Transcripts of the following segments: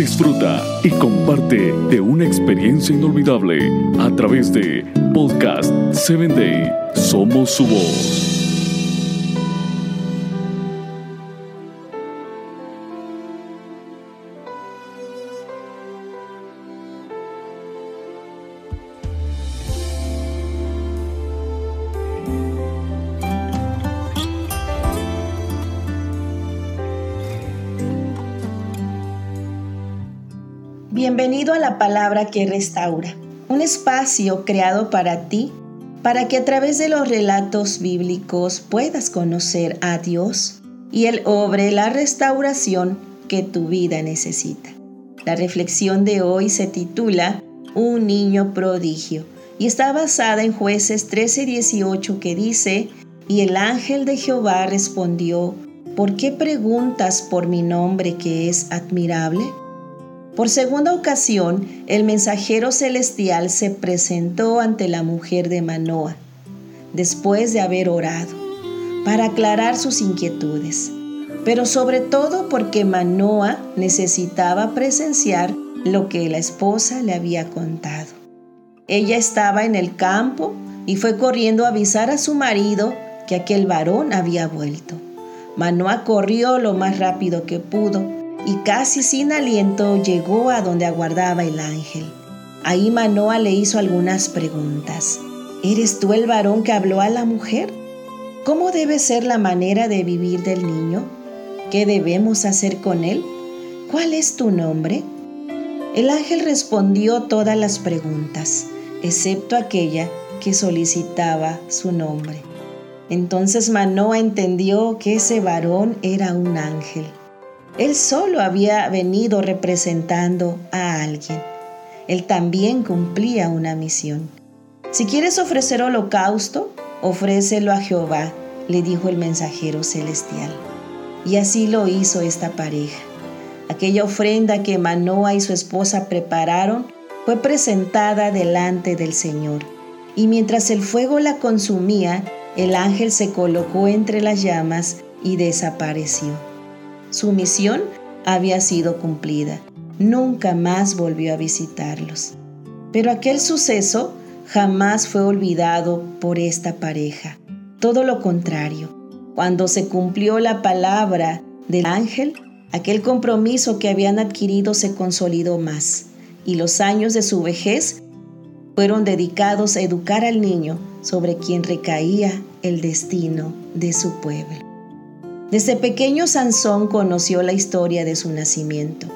disfruta y comparte de una experiencia inolvidable a través de Podcast 7 Day. Somos su voz. Bienvenido a la palabra que restaura, un espacio creado para ti, para que a través de los relatos bíblicos puedas conocer a Dios y Él obre la restauración que tu vida necesita. La reflexión de hoy se titula Un niño prodigio y está basada en jueces 13:18 que dice, y el ángel de Jehová respondió, ¿por qué preguntas por mi nombre que es admirable? Por segunda ocasión, el mensajero celestial se presentó ante la mujer de Manoa, después de haber orado, para aclarar sus inquietudes, pero sobre todo porque Manoa necesitaba presenciar lo que la esposa le había contado. Ella estaba en el campo y fue corriendo a avisar a su marido que aquel varón había vuelto. Manoa corrió lo más rápido que pudo y casi sin aliento llegó a donde aguardaba el ángel. Ahí Manoa le hizo algunas preguntas. ¿Eres tú el varón que habló a la mujer? ¿Cómo debe ser la manera de vivir del niño? ¿Qué debemos hacer con él? ¿Cuál es tu nombre? El ángel respondió todas las preguntas, excepto aquella que solicitaba su nombre. Entonces Manoa entendió que ese varón era un ángel. Él solo había venido representando a alguien. Él también cumplía una misión. Si quieres ofrecer holocausto, ofrécelo a Jehová, le dijo el mensajero celestial. Y así lo hizo esta pareja. Aquella ofrenda que Manoa y su esposa prepararon fue presentada delante del Señor. Y mientras el fuego la consumía, el ángel se colocó entre las llamas y desapareció. Su misión había sido cumplida. Nunca más volvió a visitarlos. Pero aquel suceso jamás fue olvidado por esta pareja. Todo lo contrario. Cuando se cumplió la palabra del ángel, aquel compromiso que habían adquirido se consolidó más y los años de su vejez fueron dedicados a educar al niño sobre quien recaía el destino de su pueblo. Desde pequeño Sansón conoció la historia de su nacimiento.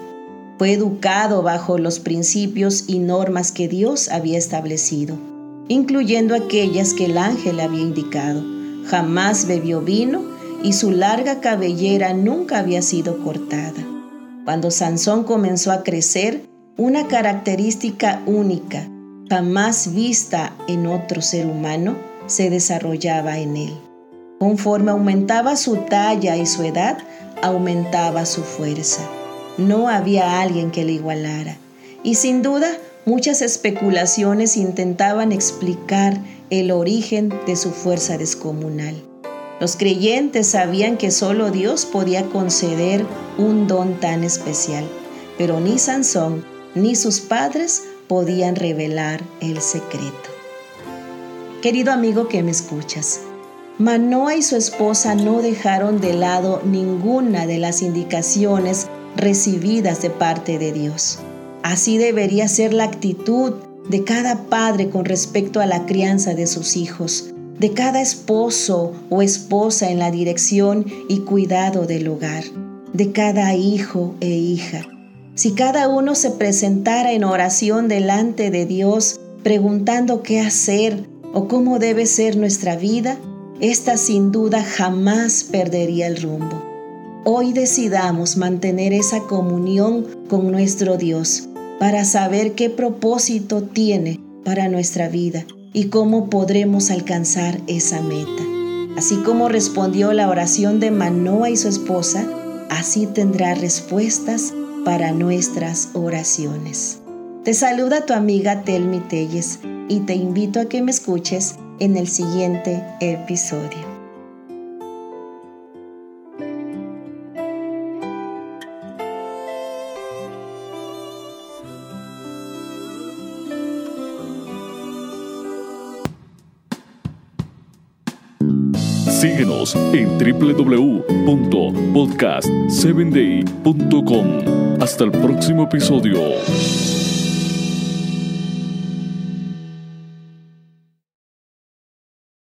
Fue educado bajo los principios y normas que Dios había establecido, incluyendo aquellas que el ángel había indicado. Jamás bebió vino y su larga cabellera nunca había sido cortada. Cuando Sansón comenzó a crecer, una característica única, jamás vista en otro ser humano, se desarrollaba en él. Conforme aumentaba su talla y su edad, aumentaba su fuerza. No había alguien que le igualara. Y sin duda, muchas especulaciones intentaban explicar el origen de su fuerza descomunal. Los creyentes sabían que solo Dios podía conceder un don tan especial, pero ni Sansón ni sus padres podían revelar el secreto. Querido amigo que me escuchas, Manoa y su esposa no dejaron de lado ninguna de las indicaciones recibidas de parte de Dios. Así debería ser la actitud de cada padre con respecto a la crianza de sus hijos, de cada esposo o esposa en la dirección y cuidado del hogar, de cada hijo e hija. Si cada uno se presentara en oración delante de Dios preguntando qué hacer o cómo debe ser nuestra vida, esta sin duda jamás perdería el rumbo. Hoy decidamos mantener esa comunión con nuestro Dios para saber qué propósito tiene para nuestra vida y cómo podremos alcanzar esa meta. Así como respondió la oración de Manoa y su esposa, así tendrá respuestas para nuestras oraciones. Te saluda tu amiga Telmi Telles y te invito a que me escuches en el siguiente episodio. Síguenos en www.podcast7day.com. Hasta el próximo episodio.